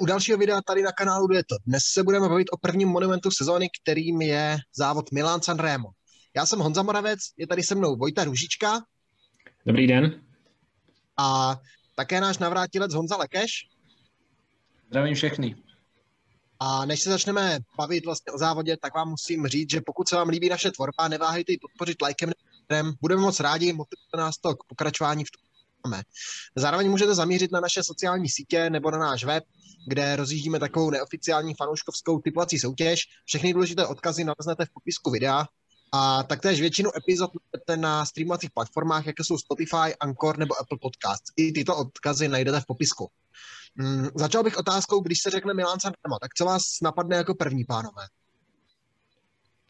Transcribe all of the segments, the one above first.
u dalšího videa tady na kanálu to. Dnes se budeme bavit o prvním monumentu sezóny, kterým je závod Milan Sanremo. Já jsem Honza Moravec, je tady se mnou Vojta Růžička. Dobrý den. A také náš navrátilec Honza Lekeš. Zdravím všechny. A než se začneme bavit vlastně o závodě, tak vám musím říct, že pokud se vám líbí naše tvorba, neváhejte ji podpořit lajkem, budeme moc rádi, motivujte nás to k pokračování v máme. Zároveň můžete zamířit na naše sociální sítě nebo na náš web, kde rozjíždíme takovou neoficiální fanouškovskou typovací soutěž. Všechny důležité odkazy naleznete v popisku videa a taktéž většinu epizod najdete na streamovacích platformách, jako jsou Spotify, Anchor nebo Apple Podcasts. I tyto odkazy najdete v popisku. Hmm, začal bych otázkou, když se řekne Milan Sanremo, tak co vás napadne jako první, pánové?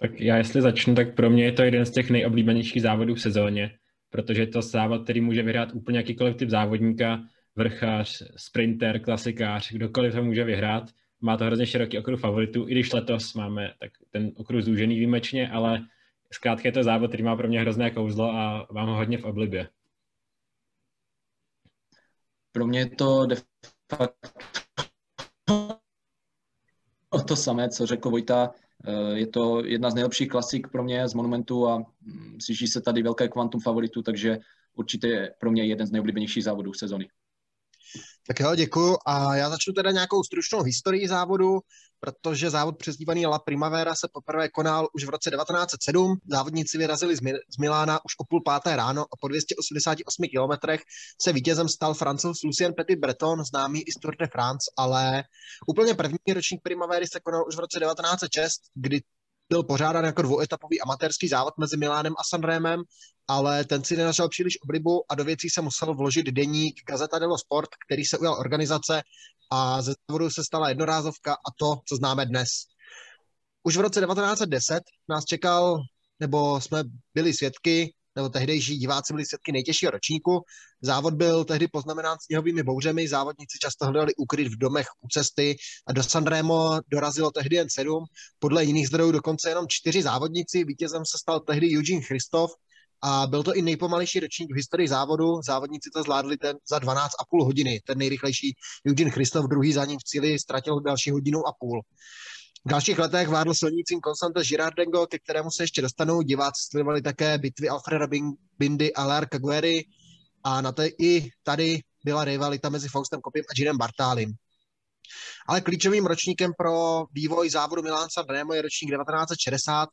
Tak já jestli začnu, tak pro mě je to jeden z těch nejoblíbenějších závodů v sezóně protože je to závod, který může vyhrát úplně jakýkoliv typ závodníka, vrchář, sprinter, klasikář, kdokoliv to může vyhrát. Má to hrozně široký okruh favoritů, i když letos máme tak ten okruh zúžený výjimečně, ale zkrátka je to závod, který má pro mě hrozné kouzlo a mám ho hodně v oblibě. Pro mě je to de facto to samé, co řekl Vojta, Eh, je to jedna z nejlepších klasik pro mě z Monumentu a mm, slyší se tady velké kvantum favoritů, takže určitě je pro mě jeden z nejoblíbenějších závodů sezony. Tak jo, děkuju. A já začnu teda nějakou stručnou historii závodu, protože závod přezdívaný La Primavera se poprvé konal už v roce 1907. Závodníci vyrazili z, z Milána už o půl páté ráno a po 288 kilometrech se vítězem stal francouz Lucien Petit Breton, známý i z Tour de France, ale úplně první ročník Primavery se konal už v roce 1906, kdy byl pořádán jako dvouetapový amatérský závod mezi Milánem a Sanrémem, ale ten si nenašel příliš oblibu a do věcí se musel vložit deník Gazeta dello Sport, který se ujal organizace a ze závodu se stala jednorázovka a to, co známe dnes. Už v roce 1910 nás čekal, nebo jsme byli svědky, nebo tehdejší diváci byli svědky nejtěžšího ročníku. Závod byl tehdy poznamenán sněhovými bouřemi, závodníci často hledali ukryt v domech u cesty a do Sanremo dorazilo tehdy jen sedm, podle jiných zdrojů dokonce jenom čtyři závodníci, vítězem se stal tehdy Eugene Christoph a byl to i nejpomalejší ročník v historii závodu. Závodníci to zvládli ten za 12,5 hodiny. Ten nejrychlejší Eugene Christoph, druhý za ním v cíli, ztratil další hodinu a půl. V dalších letech vládl silnícím Constante Girardengo, ke kterému se ještě dostanou. Diváci sledovali také bitvy Alfreda Bindy a Lar Cagueri a na té i tady byla rivalita mezi Faustem Kopiem a Ginem Bartálim. Ale klíčovým ročníkem pro vývoj závodu Milan Sanremo je ročník 1960,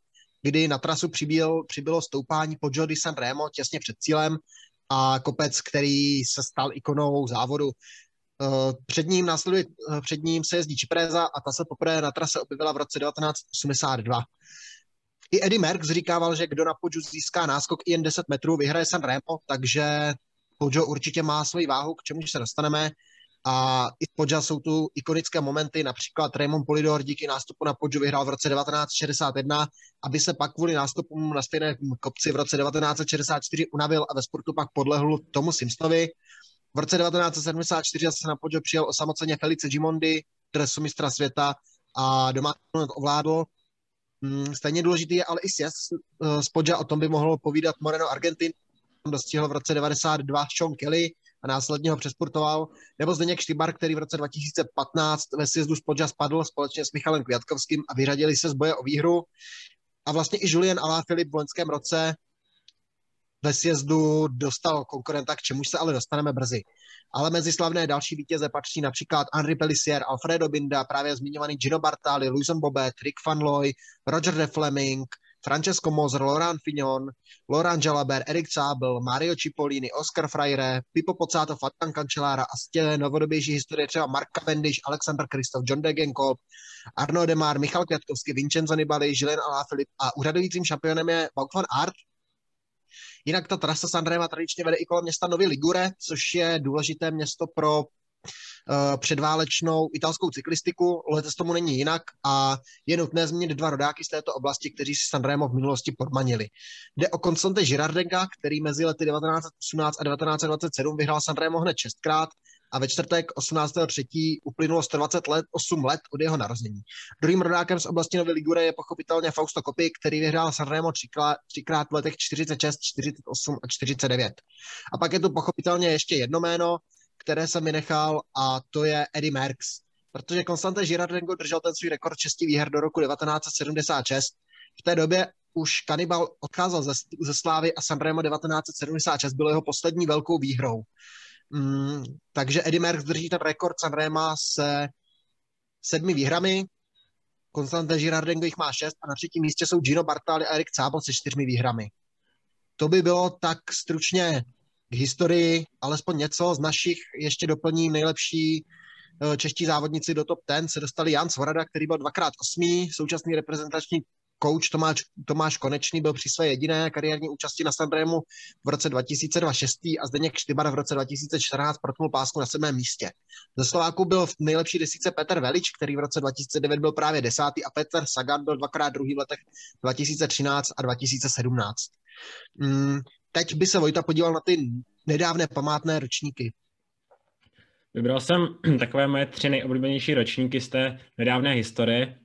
kdy na trasu přibyl, přibylo stoupání po Jody San Remo těsně před cílem a kopec, který se stal ikonou závodu. Eh, před ním následuje, eh, před ním se jezdí Čipreza a ta se poprvé na trase objevila v roce 1982. I Eddie Merckx říkával, že kdo na Podžu získá náskok i jen 10 metrů, vyhraje San Remo, takže Poggio určitě má svoji váhu, k čemu se dostaneme. A i Podža jsou tu ikonické momenty, například Raymond Polidor díky nástupu na Podžu vyhrál v roce 1961, aby se pak kvůli nástupům na stejné kopci v roce 1964 unavil a ve sportu pak podlehl tomu Simpsonovi. V roce 1974 se na Poggio přijel osamoceně Felice Gimondi, dresu mistra světa a doma ovládl. Mm, stejně důležitý je ale i sjezd z Poggio, o tom by mohl povídat Moreno Argentin, dostihl v roce 92 Sean Kelly a následně ho přesportoval, nebo Zdeněk Štybar, který v roce 2015 ve sjezdu z Podža spadl společně s Michalem Květkovským a vyradili se z boje o výhru. A vlastně i Julien Alaphilippe v loňském roce ve sjezdu dostal konkurenta, k čemuž se ale dostaneme brzy. Ale mezi slavné další vítěze patří například Henri Pellissier, Alfredo Binda, právě zmiňovaný Gino Bartali, Louison Bobet, Rick Van Looy, Roger de Fleming, Francesco Moser, Laurent Fignon, Laurent Jalaber, Erik Zabel, Mario Cipollini, Oscar Freire, Pipo Pozzato, Fatan Cancellara a z těch novodobější historie třeba Mark Cavendish, Alexander Kristof, John Degenkolb, Arno Demar, Michal Květkovský, Vincenzo Nibali, Julien Alaphilippe a úřadujícím šampionem je Wout van Aert, Jinak ta trasa Sanrema tradičně vede i kolem města Novi Ligure, což je důležité město pro předválečnou italskou cyklistiku. Letos tomu není jinak a je nutné zmínit dva rodáky z této oblasti, kteří si Sanremo v minulosti podmanili. Jde o Constante Girardenga, který mezi lety 1918 a 1927 vyhrál Sanremo hned šestkrát a ve čtvrtek 18.3. uplynulo 120 let, 8 let od jeho narození. Druhým rodákem z oblasti Nové Ligure je pochopitelně Fausto Coppi, který vyhrál Sanremo třikrát v letech 46, 48 a 49. A pak je tu pochopitelně ještě jedno jméno, které jsem mi nechal a to je Eddie Merckx. protože Konstante Girardengo držel ten svůj rekord šesti výher do roku 1976. V té době už Kanibal odcházel ze, ze Slávy a Sanremo 1976 bylo jeho poslední velkou výhrou. Mm, takže Eddie Merckx drží ten rekord Sanrema se sedmi výhrami, Konstante Girardengo jich má šest a na třetím místě jsou Gino Bartali a Erik Cábel se čtyřmi výhrami. To by bylo tak stručně k historii, alespoň něco z našich ještě doplní nejlepší eh, čeští závodníci do top 10 se dostali Jan Svorada, který byl dvakrát osmý, současný reprezentační coach Tomáš, Tomáš Konečný byl při své jediné kariérní účasti na Sanremu v roce 2002 šestý a Zdeněk Štybar v roce 2014 protnul pásku na sedmém místě. Ze Slováku byl v nejlepší desíce Petr Velič, který v roce 2009 byl právě desátý a Petr Sagan byl dvakrát druhý v letech 2013 a 2017. Mm, teď by se Vojta podíval na ty nedávné památné ročníky. Vybral jsem takové moje tři nejoblíbenější ročníky z té nedávné historie.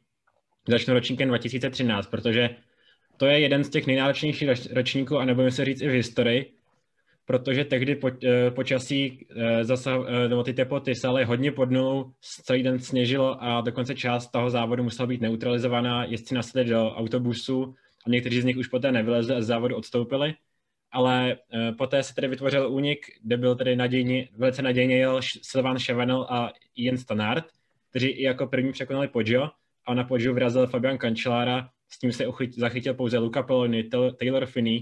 Začnu ročníkem 2013, protože to je jeden z těch nejnáročnějších ročníků, a nebudeme se říct i v historii, protože tehdy po, eh, počasí eh, zase, eh, nebo ty teploty se hodně pod nulou, celý den sněžilo a dokonce část toho závodu musela být neutralizovaná, jezdci nasedli do autobusu a někteří z nich už poté nevylezli a z závodu odstoupili ale uh, poté se tedy vytvořil únik, kde byl tedy nadějně, velice nadějně jel Sylvain Chavanel a Ian Stannard, kteří i jako první překonali Poggio a na Poggio vyrazil Fabian Cancellara, s ním se uchyt, zachytil pouze Luca Pelloni, Taylor Finney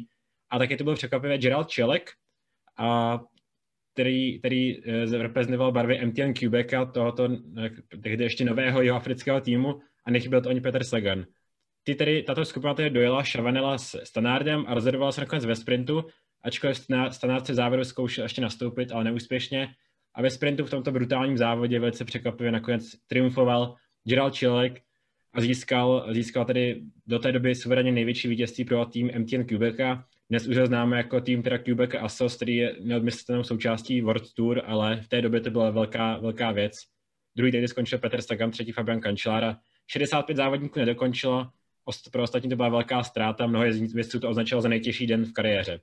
a taky to byl překvapivě Gerald Čelek, a který, který uh, reprezentoval barvy MTN Quebeca, tohoto uh, tehdy ještě nového jeho afrického týmu a nechyběl to ani Peter Sagan ty tedy, tato skupina tedy dojela Chavanela s Standardem a rozhodovala se nakonec ve sprintu, ačkoliv Standard se závěru zkoušel ještě nastoupit, ale neúspěšně. A ve sprintu v tomto brutálním závodě velice překvapivě nakonec triumfoval Gerald Čilek a získal, získal tedy do té doby suverénně největší vítězství pro tým MTN Quebeca. Dnes už ho známe jako tým teda Quebec Assos, který je neodmyslitelnou součástí World Tour, ale v té době to byla velká, velká věc. Druhý tedy skončil Petr Sagan, třetí Fabian Cancellara. 65 závodníků nedokončilo, pro ostatní to byla velká ztráta, mnoho jezdců to označilo za nejtěžší den v kariéře.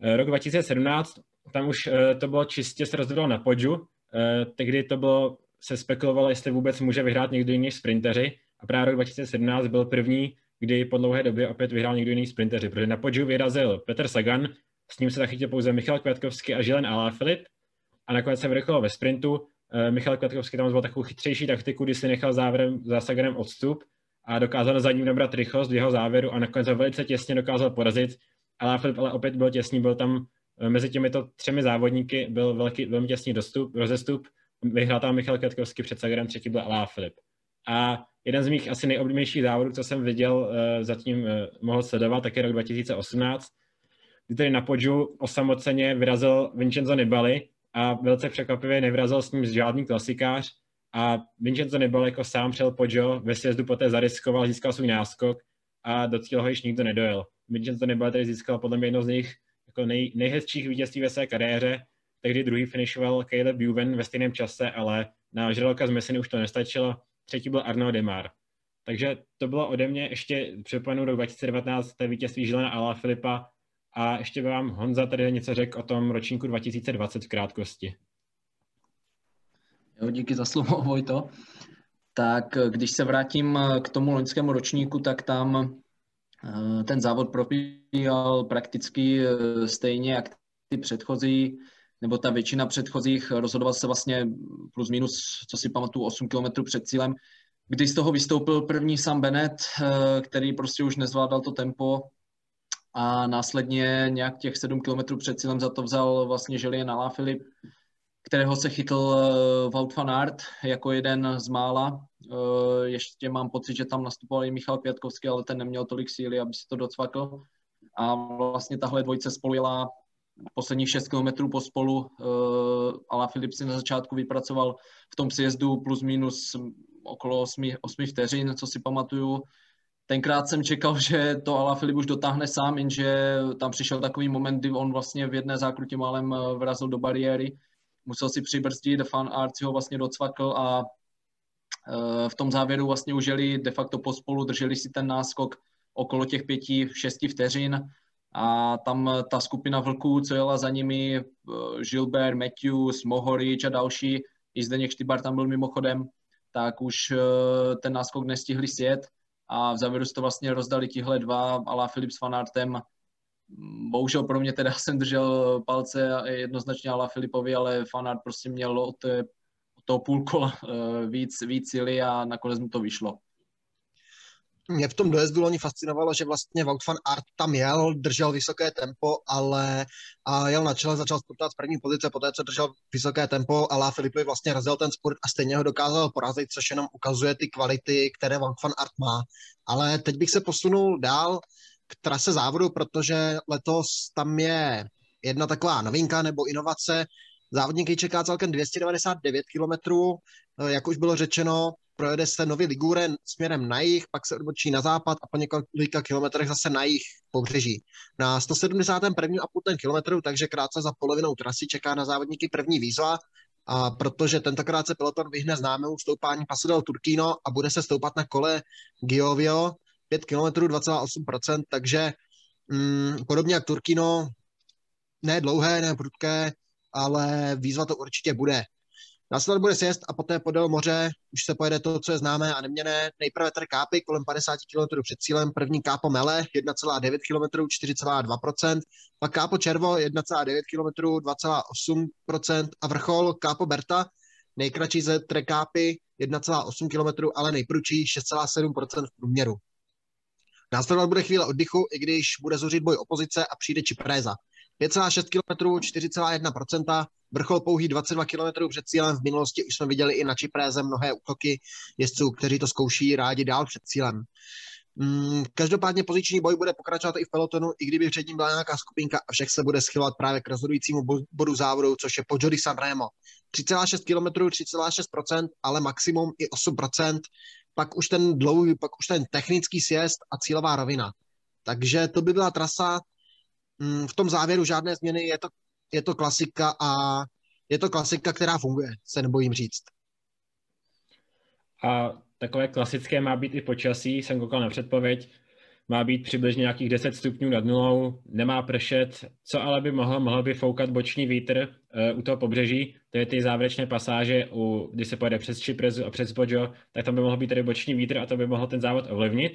Eh, rok 2017, tam už eh, to bylo čistě se rozhodlo na podžu, eh, tehdy to bylo, se spekulovalo, jestli vůbec může vyhrát někdo jiný sprinteři a právě rok 2017 byl první, kdy po dlouhé době opět vyhrál někdo jiný sprinteři, protože na podžu vyrazil Petr Sagan, s ním se zachytil pouze Michal Květkovský a Žilen Alaphilippe a nakonec se vyrychloval ve sprintu. Michal Květkovský tam zvolil takovou chytřejší taktiku, kdy si nechal závěrem za Saganem odstup a dokázal za ním nabrat rychlost jeho závěru a nakonec ho velice těsně dokázal porazit. Ale Filip ale opět byl těsný, byl tam eh, mezi těmito třemi závodníky byl velký, velmi těsný dostup, rozestup. Vyhrál tam Michal Květkovský před Sagerem, třetí byl Alá Filip. A jeden z mých asi nejoblíbenějších závodů, co jsem viděl, uh, zatím uh, mohl sledovat, tak je rok 2018, kdy tedy na podžu osamoceně vyrazil Vincenzo Nibali a velice překvapivě nevyrazil s ním žádný klasikář, a Vincenzo nebyl jako sám přel Poggio, ve sjezdu poté zariskoval, získal svůj náskok a do cíle ho již nikdo nedojel. Vincenzo nebyl tedy získal podle mě jedno z nich jako nej, nejhezčích vítězství ve své kariéře, tehdy druhý finišoval Caleb Juven ve stejném čase, ale na žraloka z Messiny už to nestačilo, třetí byl Arnaud Demar. Takže to bylo ode mě ještě připomenu rok 2019, to vítězství Žilena Ala Filipa a ještě by vám Honza tady něco řekl o tom ročníku 2020 v krátkosti. Jo, díky za slovo, Vojto. Tak eh, když se vrátím eh, k tomu loňskému ročníku, tak tam eh, ten závod probíhal prakticky stejně jak ty předchozí, nebo ta většina předchozích. Rozhodoval se vlastně plus minus, co si pamatuju, 8 km před cílem, kdy z toho vystoupil první Sam Bennett, který prostě už nezvládal to tempo a následně nějak těch 7 km před cílem za to vzal vlastně Julien Alaphilippe, kterého se chytl uh, Wout van Aert jako jeden z mála. Uh, ještě mám pocit, že tam nastupoval i Michal Květkovský, ale ten neměl tolik síly, aby si to docvakl. A vlastně tahle dvojice spolu jela posledních 6 kilometrů po spolu. Uh, Ala Filip si na začátku vypracoval v tom sjezdu plus minus okolo 8, 8 vteřin, co si pamatuju. Tenkrát jsem čekal, že to Ala Filip už dotáhne sám, jenže tam přišel takový moment, kdy on vlastně v jedné zákrutě málem vrazil do bariéry musel si přibrzdit, fan art si ho vlastně docvakl a e, v tom závěru vlastně užili de facto pospolu, drželi si ten náskok okolo těch pěti, šesti vteřin a tam ta skupina vlků, co jela za nimi, e, Gilbert, Matthews, Mohorič a další, i Zdeněk Štybar tam byl mimochodem, tak už ten náskok nestihli sjet a v závěru to vlastně rozdali tihle dva, Alá Filip s Fanartem. Bohužel pro mě teda jsem držel palce jednoznačně Alá Filipovi, ale Fanart prostě měl od, té, od toho půl kola víc, víc síly a nakonec mu to vyšlo mě v tom dojezdu loni fascinovalo, že vlastně Wout van Art tam jel, držel vysoké tempo, ale a jel na čele, začal sportovat z první pozice, poté co držel vysoké tempo, ale Filipovi vlastně razil ten sport a stejně ho dokázal porazit, což jenom ukazuje ty kvality, které Wout van Art má. Ale teď bych se posunul dál k trase závodu, protože letos tam je jedna taková novinka nebo inovace. Závodníky čeká celkem 299 km, jak už bylo řečeno, projede se Nový Liguren směrem na jih, pak se odbočí na západ a po několika kilometrech zase na jih pobřeží. Na 171,5 kilometru, takže krátce za polovinou trasy čeká na závodníky první výzva, a protože tentokrát se peloton vyhne známému stoupání Paso Turkino a bude se stoupat na kole Giovio 5 km 2,8%, takže mm, podobně jak Turkino, ne dlouhé, ne prudké, ale výzva to určitě bude. Následovat bude sjezd a poté podél moře už se pojede to, co je známé a neměné. Nejprve tady kápy kolem 50 km před cílem, první kápo Mele 1,9 km 4,2%, pak kápo Červo 1,9 km 2,8% a vrchol kápo Berta nejkratší ze trekápy 1,8 km, ale nejprudší 6,7% v průměru. Následovat bude chvíle oddychu, i když bude zuřit boj opozice a přijde Čipréza. 5,6 km, 4,1%, vrchol pouhý 22 km před cílem. V minulosti už jsme viděli i na Čipréze mnohé útoky jezdců, kteří to zkouší rádi dál před cílem. Mm, každopádně poziční boj bude pokračovat i v pelotonu, i kdyby před ním byla nějaká skupinka a všech se bude schylovat právě k rozhodujícímu bodu závodu, což je po Jody Sanremo. 3,6 km, 3,6%, ale maximum i 8%, pak už ten dlouhý, pak už ten technický sjezd a cílová rovina. Takže to by byla trasa, Mm, v tom závěru žádné změny, je to, je to klasika a je to klasika, která funguje, se nebojím říct. A takové klasické má být i počasí, jsem koukal na předpověď, má být přibližně nějakých 10 stupňů nad nulou, nemá pršet, co ale by mohlo, mohlo by foukat boční vítr uh, u toho pobřeží, to je ty závěrečné pasáže, u, když se pojede přes Čiprezu a přes Bojo, tak tam by mohl být tady boční vítr a to by mohlo ten závod ovlivnit.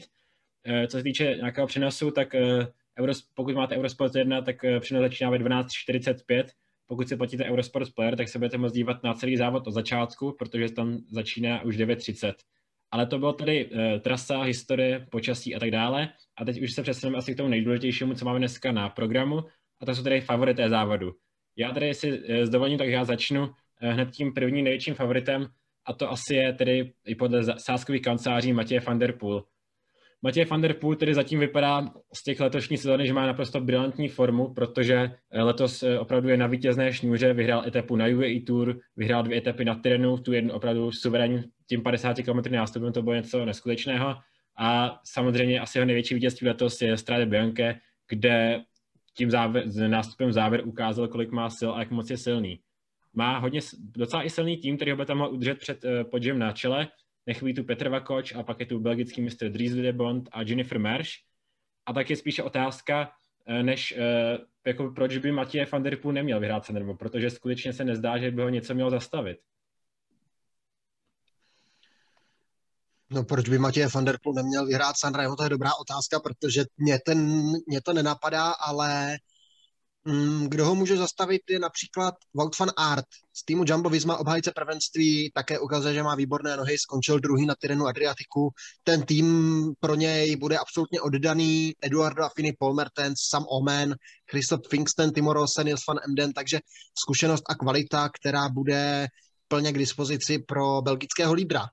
Uh, co se týče nějakého přenosu, tak uh, Euros, pokud máte Eurosport 1, tak eh, přenos začíná ve 12.45. Pokud si platíte Eurosport Player, tak se budete moct dívat na celý závod od začátku, protože tam začíná už 9.30. Ale to bylo tedy uh, trasa, historie, počasí a tak dále. A teď už se přesuneme asi k tomu nejdůležitějšímu, co máme dneska na programu, a to jsou tedy favorité závodu. Já tady si uh, s dovolením, tak já začnu uh, hned tím prvním největším favoritem, a to asi je tedy i podle sáskových kanceláří Matěje van der Poel. Matěj van der Poel tedy zatím vypadá z těch letošních sezóny, že má naprosto brilantní formu, protože eh, letos eh, opravdu je na vítězné šňůře, vyhrál etapu na UAE Tour, vyhrál dvě etapy na Tyrenu, tu jednu opravdu suverénním tím 50 km nástupem, to bylo něco neskutečného. A samozřejmě asi jeho největší vítězství letos je Strade Bianche, kde tím závěr, nástupem závěr ukázal, kolik má sil a jak moc je silný. Má hodně, docela i silný tým, který ho bude tam mohl udržet před uh, podžem na čele, nechybí tu Petr Vakoč a pak je tu belgický mistr Dries Bond a Jennifer Mersch. A tak je spíše otázka, eh, než eh, jako proč by Matěj van der Poel neměl vyhrát Sanremo, protože skutečně se nezdá, že by ho něco mělo zastavit. No proč by Matěj van der Poel neměl vyhrát Sanremo, to je dobrá otázka, protože mě, ten, mě to nenapadá, ale Mm, kdo ho může zastavit je například Wout van Aert z týmu Jumbo Visma, obhájce prvenství, také ukazuje, že má výborné nohy, skončil druhý na Tyrenu Adriatiku. Ten tým pro něj bude absolutně oddaný. Eduardo Affini, Paul Mertens, Sam Omen, Christoph Pfingsten, Timo Rosen, Nils van Emden, takže zkušenost a kvalita, která bude plně k dispozici pro belgického lídra.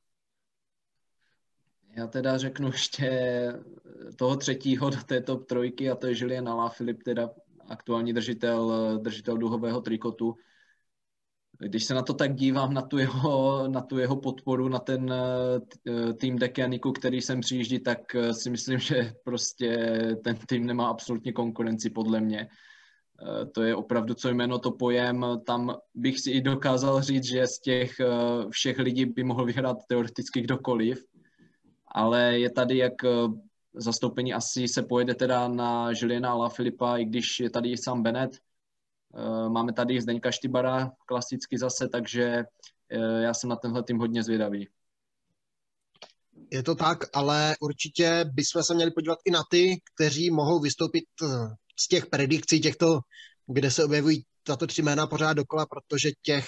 Já teda řeknu ještě toho třetího do této trojky a to je Julien Alaphilippe, teda aktuální držitel, držitel duhového trikotu. Když se na to tak dívám, na tu jeho, na tu jeho podporu, na ten uh, tým Dekaniku, který sem přijíždí, tak si myslím, že prostě ten tým nemá absolutně konkurenci podle mě. To je opravdu co jméno, to pojem. Tam bych si i dokázal říct, že z těch všech lidí by mohl vyhrát teoreticky kdokoliv, ale je tady jak zastoupení asi se pojede teda na Juliana La Filipa, i když je tady sám Bennett. Eh, máme tady Zdeňka Štybara klasicky zase, takže eh, já jsem na tenhle tým hodně zvědavý. Je to tak, ale určitě bychom se měli podívat i na ty, kteří mohou vystoupit eh, z těch predikcí těchto, kde se objevují tato tři jména pořád dokola, protože těch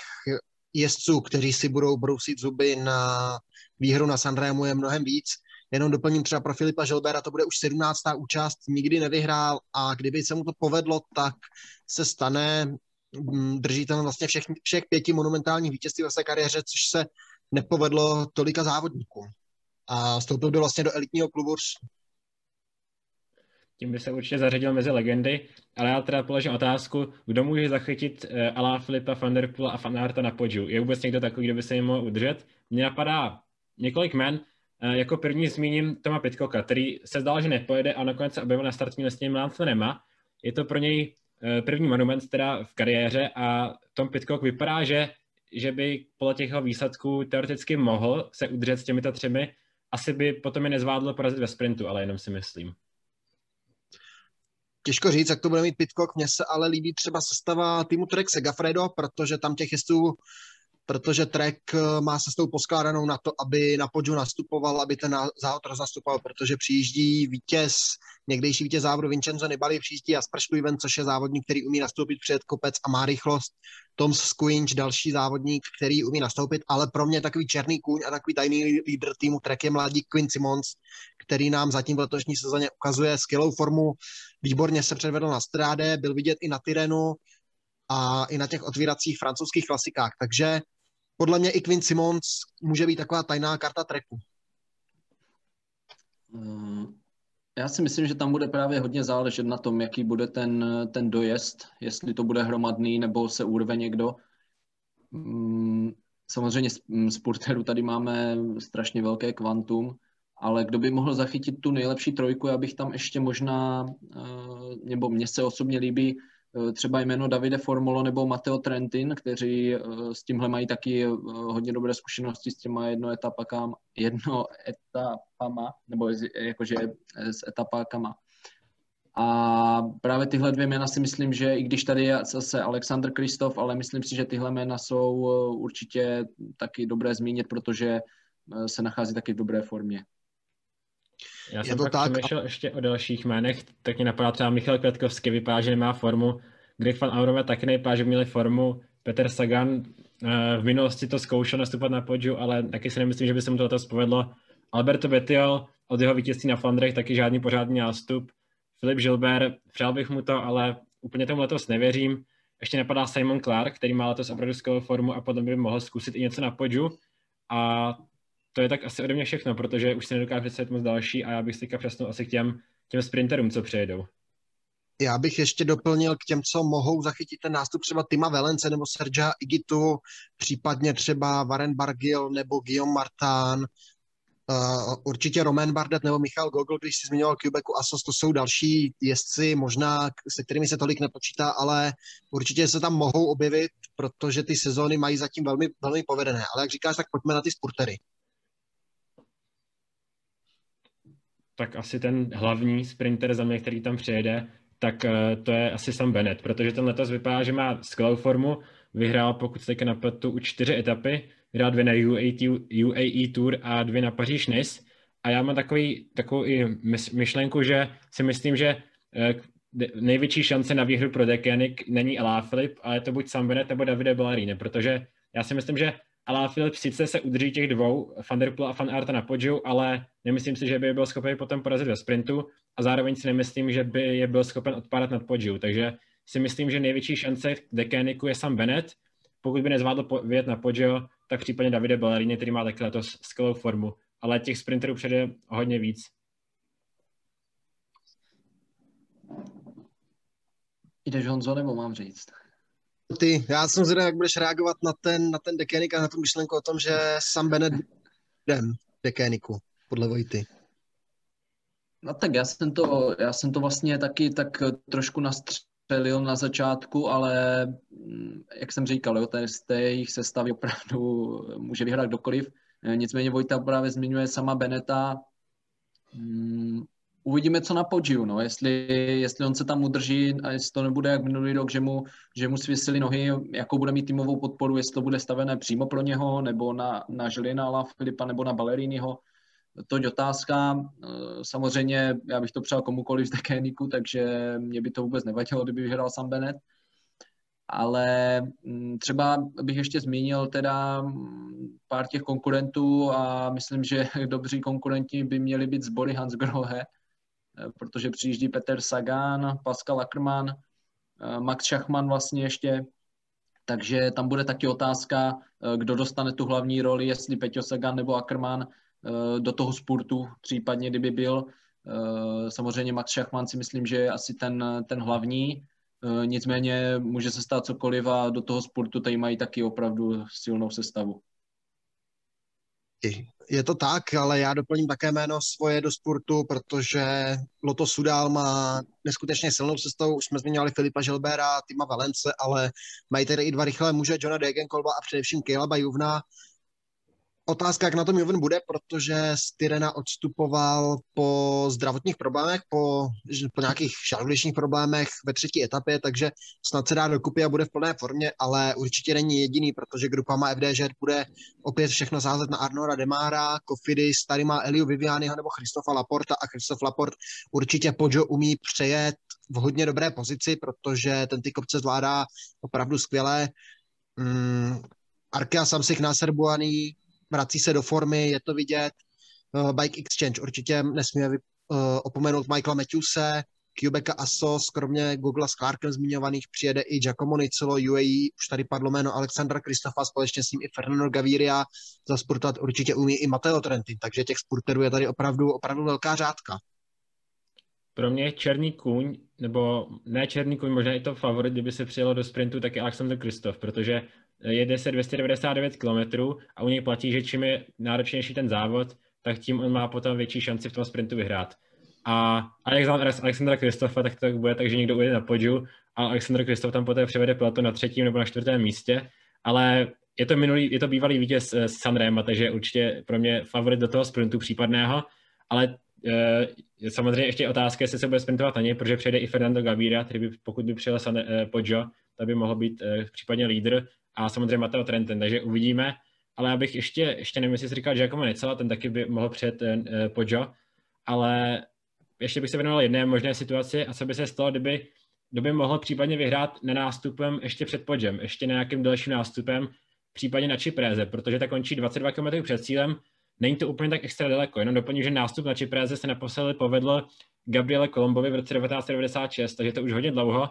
jezdců, kteří si budou brousit zuby na výhru na Sanremu je mnohem víc. Jenom doplním třeba pro Filipa Želbera, to bude už 17. účast, nikdy nevyhrál a kdyby se mu to povedlo, tak se stane mm, držitelem vlastně všech, všech pěti monumentálních vítězství ve své kariéře, což se nepovedlo tolika závodníkům. A vstoupil by vlastně do elitního klubu. Tím by se určitě zařadil mezi legendy, ale já teda položím otázku, kdo může zachytit uh, Alá Filipa, Van Der Poel a Van Aerta na podžu? Je vůbec někdo takový, kdo by se jim mohl udržet? Mně napadá několik men, uh, jako první zmíním Toma Pitcocka, který se zdal, že nepojede a nakonec se objevil na startní listině Milan Sanrema. Je to pro něj uh, první monument teda v kariéře a Tom Pitcock vypadá, že, že by podle těch výsledků teoreticky mohl se udržet s těmito třemi, asi by potom je nezvládlo porazit ve sprintu, ale jenom si myslím. Těžko říct, jak to bude mít Pitcock. Mně se ale líbí třeba sestava týmu Trek Segafredo, protože tam těch jezdců protože Trek eh, má se tou poskládanou na to, aby na podžu nastupoval, aby ten závod rozastupoval, protože přijíždí vítěz, někdejší vítěz závodu Vincenzo Nibali, přijíždí Jasper Stuyven, což je závodník, který umí nastoupit před kopec a má rychlost. Tom Squinch, další závodník, který umí nastoupit, ale pro mě takový černý kůň a takový tajný lídr týmu Trek je mladý Quinn Simons, který nám zatím v letošní sezóně ukazuje skvělou formu, výborně se předvedl na stráde, byl vidět i na Tyrenu, a i na těch otvíracích francouzských klasikách. Takže podle mě i Quinn Simons může být taková tajná karta treku. Eh, já si myslím, že tam bude právě hodně záležet na tom, jaký bude ten, ten dojezd, jestli to bude hromadný nebo se urve někdo. Mm, samozřejmě z porterů tady máme strašně velké kvantum, ale kdo by mohl zachytit tu nejlepší trojku, já bych tam ještě možná, eh, nebo mně se osobně líbí třeba jméno Davide Formolo nebo Matteo Trentin, kteří eh, s tímhle mají taky eh, hodně dobré zkušenosti s těma jednoetapakama, jednoetapama, nebo jakože s etapákama. A právě tyhle dvě jména si myslím, že i když tady je zase Alexander Kristof, ale myslím si, že tyhle jména jsou určitě taky dobré zmínit, protože se nachází taky v dobré formě. Já jsem to tak přemýšlel a... ještě o dalších jménech, tak mě napadá třeba Michal Květkovský, vypadá, že nemá formu. Greg van Aurome taky nevypadá, že měli formu. Petr Sagan eh, v minulosti to zkoušel nastupovat na podžu, ale taky si nemyslím, že by se mu to letos povedlo. Alberto Bettiol od jeho vítězství na Flandrech taky žádný pořádný nástup. Filip Gilbert, přál bych mu to, ale úplně tomu letos nevěřím. Ještě napadá Simon Clark, který má letos opravdu skvělou formu a potom by mohl zkusit i něco na podžu. A to je tak asi ode mě všechno, protože už si nedokážu představit moc další a já bych si teďka přesnul asi k těm, těm sprinterům, co přejedou. Já bych ještě doplnil k těm, co mohou zachytit ten nástup třeba Tima Velence nebo Sergia Igitu, případně třeba Varen Bargil nebo Guillaume Martin, Uh, určitě Roman Bardet nebo Michal Gogol, když si zmiňoval Quebecu Asos, to jsou další jezdci, možná se kterými se tolik nepočítá, ale určitě se tam mohou objevit, protože ty sezóny mají zatím velmi, velmi povedené. Ale jak říkáš, tak pojďme na ty sportery. Tak asi ten hlavní sprinter za mě, který tam přijede, tak eh, to je asi Sam Bennett, protože ten letos vypadá, že má skvělou formu, vyhrál, pokud se na pletu, u čtyři etapy, vyhrál dvě na UAE, Tour a dvě na Paříž Nice. A já mám takový, takovou i myšlenku, že si myslím, že eh, největší šance na výhru pro Dekenik není Filip, ale je to buď Sam Bennett nebo Davide Ballerine, protože já si myslím, že ale Filip sice se udrží těch dvou, Van Der Poel a Van Arta na podžu, ale nemyslím si, že by je byl schopen potom porazit ve sprintu a zároveň si nemyslím, že by je byl schopen odpadat nad podžu. Takže si myslím, že největší šance v Dekéniku je sam Bennett. Pokud by nezvládl vyjet na podžu, tak případně Davide Ballerini, který má taky letos skvělou formu. Ale těch sprinterů přede hodně víc. Jdeš Honzo, nebo mám říct? Ty, já jsem zvědavý, jak budeš reagovat na ten, na ten Dekénik a na tu myšlenku o tom, že sam Bennett jdem Dekéniku, podle Vojty. No tak já jsem to, já jsem to vlastně taky tak trošku nastřelil na začátku, ale mm, jak jsem říkal, jo, z té jejich sestavy opravdu může vyhrát kdokoliv. Nicméně Vojta právě zmiňuje sama Beneta. Uvidíme, co na Poggiu, no, jestli, jestli on se tam udrží a jestli to nebude jak minulý rok, že mu, že mu svisily nohy, jakou bude mít týmovou podporu, jestli to bude stavené přímo pro něho, nebo na, na Žilina, La Filipa, nebo na Balleriniho. toť otázka. Samozřejmě já bych to přál komukoliv z Dekéniku, takže mě by to vůbec nevadilo, kdyby vyhrál Sam Bennett ale mm, třeba bych ještě zmínil teda mm, pár těch konkurentů a myslím, že dobří konkurenti by měli být sbory Hans Grohe, eh, protože přijíždí Peter Sagan, Pascal Ackermann, eh, Max Schachmann vlastně ještě, takže tam bude taky otázka, eh, kdo dostane tu hlavní roli, jestli Peťo Sagan nebo Ackermann do toho sportu, případně kdyby byl. Samozřejmě Max Schachmann si myslím, že je asi ten, ten hlavní, Eh, nicméně může se stát cokoliv a do toho sportu tady mají taky opravdu silnou sestavu. Je to tak, ale já doplním také jméno svoje do sportu, protože Loto Sudal má neskutečně silnou sestavu. Už jsme zmiňovali Filipa Želbera, Tima Valence, ale mají tady i dva rychlé muže, Johna Degenkolba a především Caleba Juvna, Otázka, jak na tom Juven bude, protože Styrena odstupoval po zdravotních problémech, po, po nějakých žaludečních problémech ve třetí etapě, takže snad se dá dokupy a bude v plné formě, ale určitě není jediný, protože grupa má FDŽ bude opět všechno zázet na Arnora Demára, Kofidis, tady má Eliu Vivianiho nebo Christofa Laporta a Christof Laport určitě Pojo umí přejet v hodně dobré pozici, protože ten ty kopce zvládá opravdu skvěle. Mm, Arkea Samsik Naserbuaný vrací se do formy, je to vidět. Uh, Bike Exchange určitě nesmíme uh, opomenout Michaela Matthewse, Quebeca Asos, kromě Google s Clarkem zmiňovaných přijede i Giacomo Nicolo, UAE, už tady padlo jméno Alexandra Kristofa, společně s ním i Fernando Gaviria, za sportovat určitě umí i Matteo Trentin, takže těch sporterů je tady opravdu, opravdu velká řádka. Pro mě černý kůň, nebo ne černý kůň, možná i to favorit, kdyby se přijelo do sprintu, tak je Alexander Kristof, protože jede se 299 km a u něj platí, že čím je náročnější ten závod, tak tím on má potom větší šanci v tom sprintu vyhrát. A Alexandra, Alexandra Kristofa, tak to bude tak, že někdo ujede na podžu a Alexandr Kristof tam poté převede plato na třetím nebo na čtvrtém místě, ale je to, minulý, je to bývalý vítěz z Sanrema, takže určitě pro mě favorit do toho sprintu případného, ale e, samozřejmě ještě otázka, jestli se bude sprintovat na něj, protože přijde i Fernando Gaviria, který by, pokud by přijel San, e, Poggio, tak by mohl být e, případně lídr a samozřejmě Mateo Trentin, takže uvidíme. Ale abych ještě, ještě nevím, jestli jsi říkal Giacomo Nicela, ten taky by mohl přijet uh, Poggio, ale ještě bych se věnoval jedné možné situaci a co by se stalo, kdyby, kdyby mohl případně vyhrát nenástupem ještě před Podžem, ještě nějakým dalším nástupem, případně na Čipréze, protože ta končí 22 km před cílem, není to úplně tak extra daleko, jenom doplním, že nástup na Čipréze se naposledy povedl Gabriele Kolombovi v roce 1996, takže to už hodně dlouho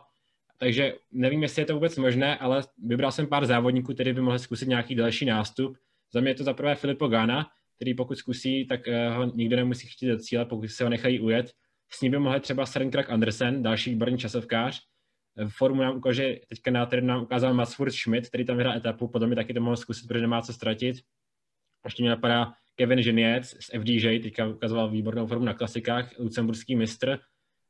takže nevím, jestli je to vůbec možné, ale vybral jsem pár závodníků, který by mohli zkusit nějaký další nástup. Za mě je to za prvé Filipo Gana, který pokud zkusí, tak eh, ho nikdo nemusí chtít do cíle, pokud se ho nechají ujet. S ním by mohl třeba Søren Krag Andersen, další výborný časovkář. V formu nám ukáže, teďka na tedy nám ukázal Mats Schmidt, který tam vyhrál etapu, potom by taky to mohl zkusit, protože nemá co ztratit. Ještě mě napadá Kevin Ženiec z FDJ, teďka ukazoval výbornou formu na klasikách, lucemburský mistr,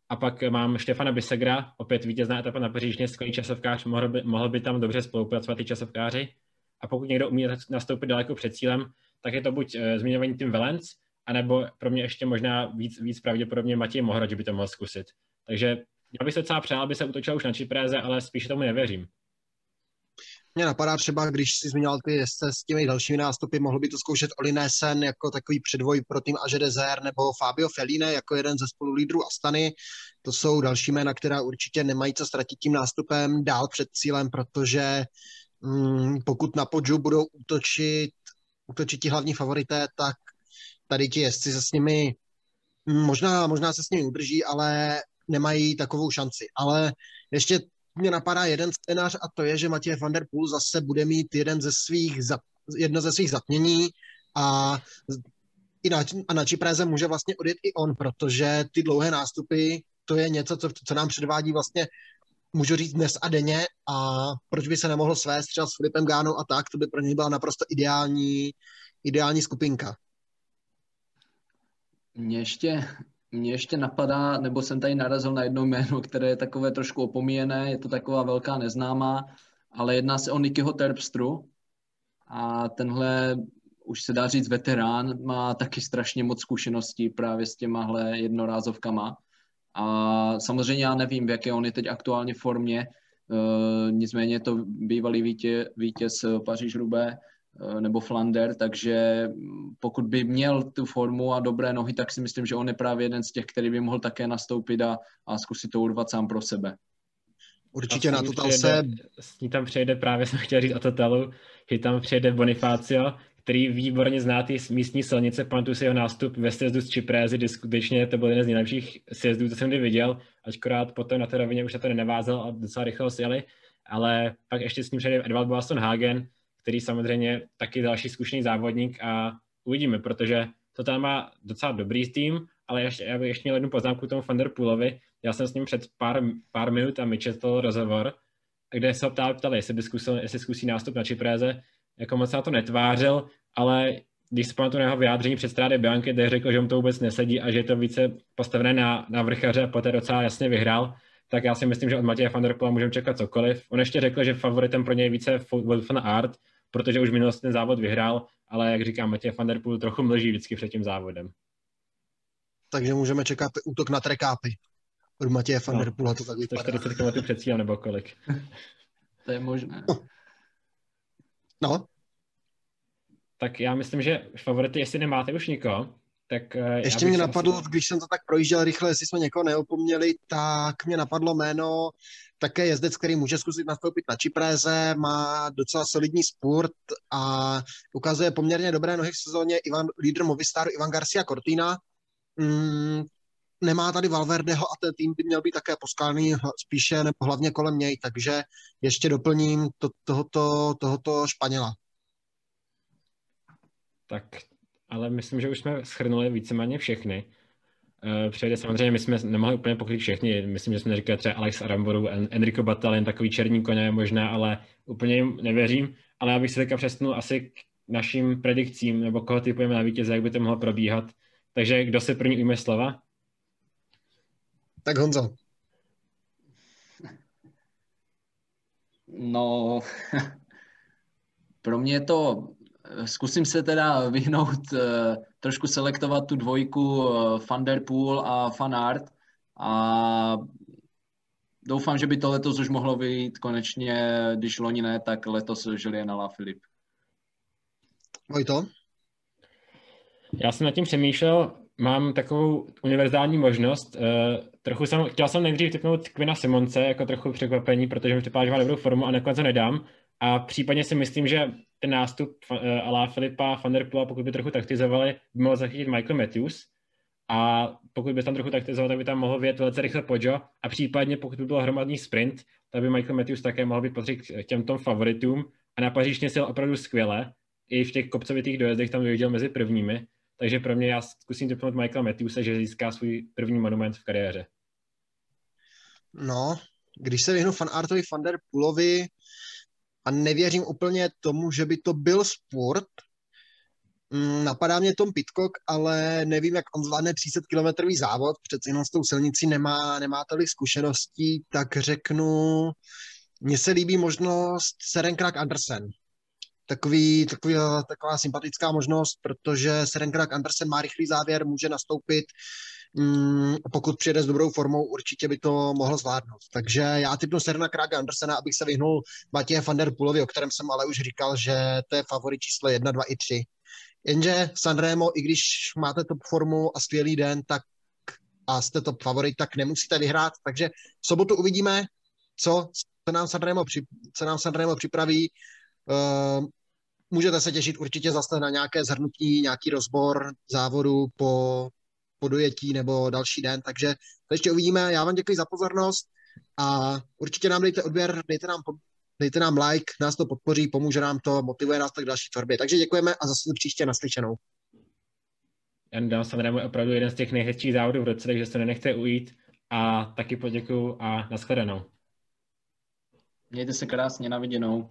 a pak mám Štefana Bisegra, opět vítězná etapa na Pařížně, skvělý časovkář, mohl by, mohl by tam dobře spolupracovat ty časovkáři. A pokud někdo umí nastoupit daleko před cílem, tak je to buď uh, zmiňovaný tým Valens, anebo pro mě ještě možná víc, víc pravděpodobně Matěj Mohra, že by to mohl zkusit. Takže já bych se docela přál, aby se utočil už na Čipréze, ale spíš tomu nevěřím. Mě napadá třeba, když si zmiňoval ty jezdce s těmi dalšími nástupy, mohl by to zkoušet Oli Nesen jako takový předvoj pro tým Aže Dezer nebo Fabio Feline jako jeden ze spolulídrů Astany. To jsou další jména, která určitě nemají co ztratit tím nástupem dál před cílem, protože mm, pokud na podžu budou útočit, útočit ti hlavní favorité, tak tady ti jezdci se s nimi mm, možná, možná se s nimi udrží, ale nemají takovou šanci. Ale ještě mě napadá jeden scénář a to je, že Matěj van der Poel zase bude mít jeden ze svých, jedno ze svých zatmění a i na, a na Čipréze může vlastně odjet i on, protože ty dlouhé nástupy, to je něco, co, co nám předvádí vlastně můžu říct dnes a denně a proč by se nemohl svést třeba s Filipem Gánou a tak, to by pro něj byla naprosto ideální, ideální skupinka. Mě ještě mě ještě napadá, nebo jsem tady narazil na jedno jméno, které je takové trošku opomíjené, je to taková velká neznámá, ale jedná se o Nikyho Terpstru. A tenhle už se dá říct veterán, má taky strašně moc zkušeností právě s těmahle jednorázovkama. A samozřejmě já nevím, v jaké on je teď aktuálně formě, e, nicméně je to bývalý vítě, vítěz Paříž Rubé, nebo Flander, takže pokud by měl tu formu a dobré nohy, tak si myslím, že on je právě jeden z těch, který by mohl také nastoupit a, a zkusit to urvat sám pro sebe. Určitě na Total se... S ní tam přejde právě, jsem chtěl říct o Totalu, že tam přijede Bonifacio, který výborně zná ty místní silnice, pamatuju si jeho nástup ve sjezdu z Čiprézy, kdy skutečně to byl jeden z nejlepších sjezdů, co jsem kdy viděl, ačkorát potom na té rovině už se to nenavázal a docela rychle sjeli, ale pak ještě s ním přijde Edvald Boston Hagen, který samozřejmě taky další zkušený závodník a uvidíme, protože to tam má docela dobrý tým, ale ještě, já bych ještě měl jednu poznámku tomu Vanderpoolovi. Já jsem s ním před pár, pár minut a mi četl rozhovor, kde se ho ptali, ptali jestli, by zkusil, jestli zkusí nástup na Čipréze. Jako moc na to netvářil, ale když se pamatuju na jeho vyjádření před strádě Bianky, kde řekl, že mu to vůbec nesedí a že je to více postavené na, na vrchaře a poté docela jasně vyhrál, tak já si myslím, že od Matěje van der můžeme čekat cokoliv. On ještě řekl, že favoritem pro něj je více Wolf Art, protože už v minulosti ten závod vyhrál, ale jak říkám, Matěj van der Poel trochu mlží vždycky před tím závodem. Takže můžeme čekat útok na trekápy. Od Matěje van no, der Poola to tak vypadá. 140 km před cílem nebo kolik. to je možné. No. Tak já myslím, že favority, jestli nemáte už nikoho, tak eh, Ještě mě napadlo, asi... když jsem to tak projížděl rychle, jestli jsme někoho neopomněli, tak mě napadlo jméno také jezdec, který může zkusit nastoupit na Čipréze, má docela solidní sport a ukazuje poměrně dobré nohy v sezóně Ivan, lídr Movistaru Ivan Garcia Cortina. Mm, nemá tady Valverdeho a ten tým by měl být také poskálený spíše nebo hlavně kolem něj, takže ještě doplním to, tohoto, tohoto Španěla. Tak ale myslím, že už jsme schrnuli víceméně všechny. Uh, přejde samozřejmě, my jsme nemohli úplně pokrýt všechny, myslím, že jsme říkali třeba Alex Aramboru, Enrico Batalin, takový černý koně možná, ale úplně jim nevěřím, ale já bych se teďka přesnul asi k našim predikcím, nebo koho typujeme na vítěze, jak by to mohlo probíhat. Takže kdo se první ujme slova? Tak Honzo. No, pro mě je to Zkusím se teda vyhnout, eh, trošku selektovat tu dvojku eh, Thunderpool a Fanart a doufám, že by to letos už mohlo být konečně, když loni ne, tak letos Julien La Filip. Vojto? Já jsem nad tím přemýšlel, mám takovou univerzální možnost. Uh, trochu jsem, chtěl jsem nejdřív typnout Quina Simonce jako trochu překvapení, protože mi připadá, že má dobrou formu a nakonec to nedám. A případně si myslím, že ten nástup uh, Alá Filipa, Van der Poola, pokud by trochu taktizovali, by mohl zachytit Michael Matthews. A pokud by tam trochu taktizoval, tak by tam mohl vyjet velice rychle Pojo. A případně, pokud by byl hromadný sprint, tak by Michael Matthews také mohl být patřit k těmto favoritům. A na Paříž sil opravdu skvěle. I v těch kopcovitých dojezdech tam vyjel mezi prvními. Takže pro mě já zkusím typnout Michaela Matthewse, že získá svůj první monument v kariéře. No, když se vyhnu fanartovi Van der Poolovi a nevěřím úplně tomu, že by to byl sport, mm, napadá mě Tom Pitcock, ale nevím, jak on zvládne 300 kilometrový závod, přece jenom s tou silnicí nemá, nemá tolik zkušeností, tak řeknu, mně se líbí možnost Serenkrak Andersen. Takový, takový, taková sympatická možnost, protože Serenkrak Andersen má rychlý závěr, může nastoupit, mm, pokud přijede s dobrou formou, určitě by to mohl zvládnout. Takže já typnu Serena Kraga Andersena, abych se vyhnul Matěje van der Poolovi, o kterém jsem ale už říkal, že to je favorit číslo 1, 2 i 3. Jenže Sanremo, i když máte top formu a skvělý den, tak a jste top favorit, tak nemusíte vyhrát. Takže v sobotu uvidíme, co se nám Sanremo, při, co nám Sanremo připraví. Uh, můžete se těšit určitě zase na nějaké zhrnutí, nějaký rozbor závodu po, po dojetí nebo další den, takže to ještě uvidíme. Já vám děkuji za pozornost a určitě nám dejte odběr, dejte nám, dejte nám like, nás to podpoří, pomůže nám to, motivuje nás tak další tvorbě. Takže děkujeme a zase příště naslyšenou. Jan Dam je opravdu jeden z těch nejhezčích závodů v roce, takže se nenechte ujít a taky poděkuju a nashledanou. Mějte se krásně, na viděnou.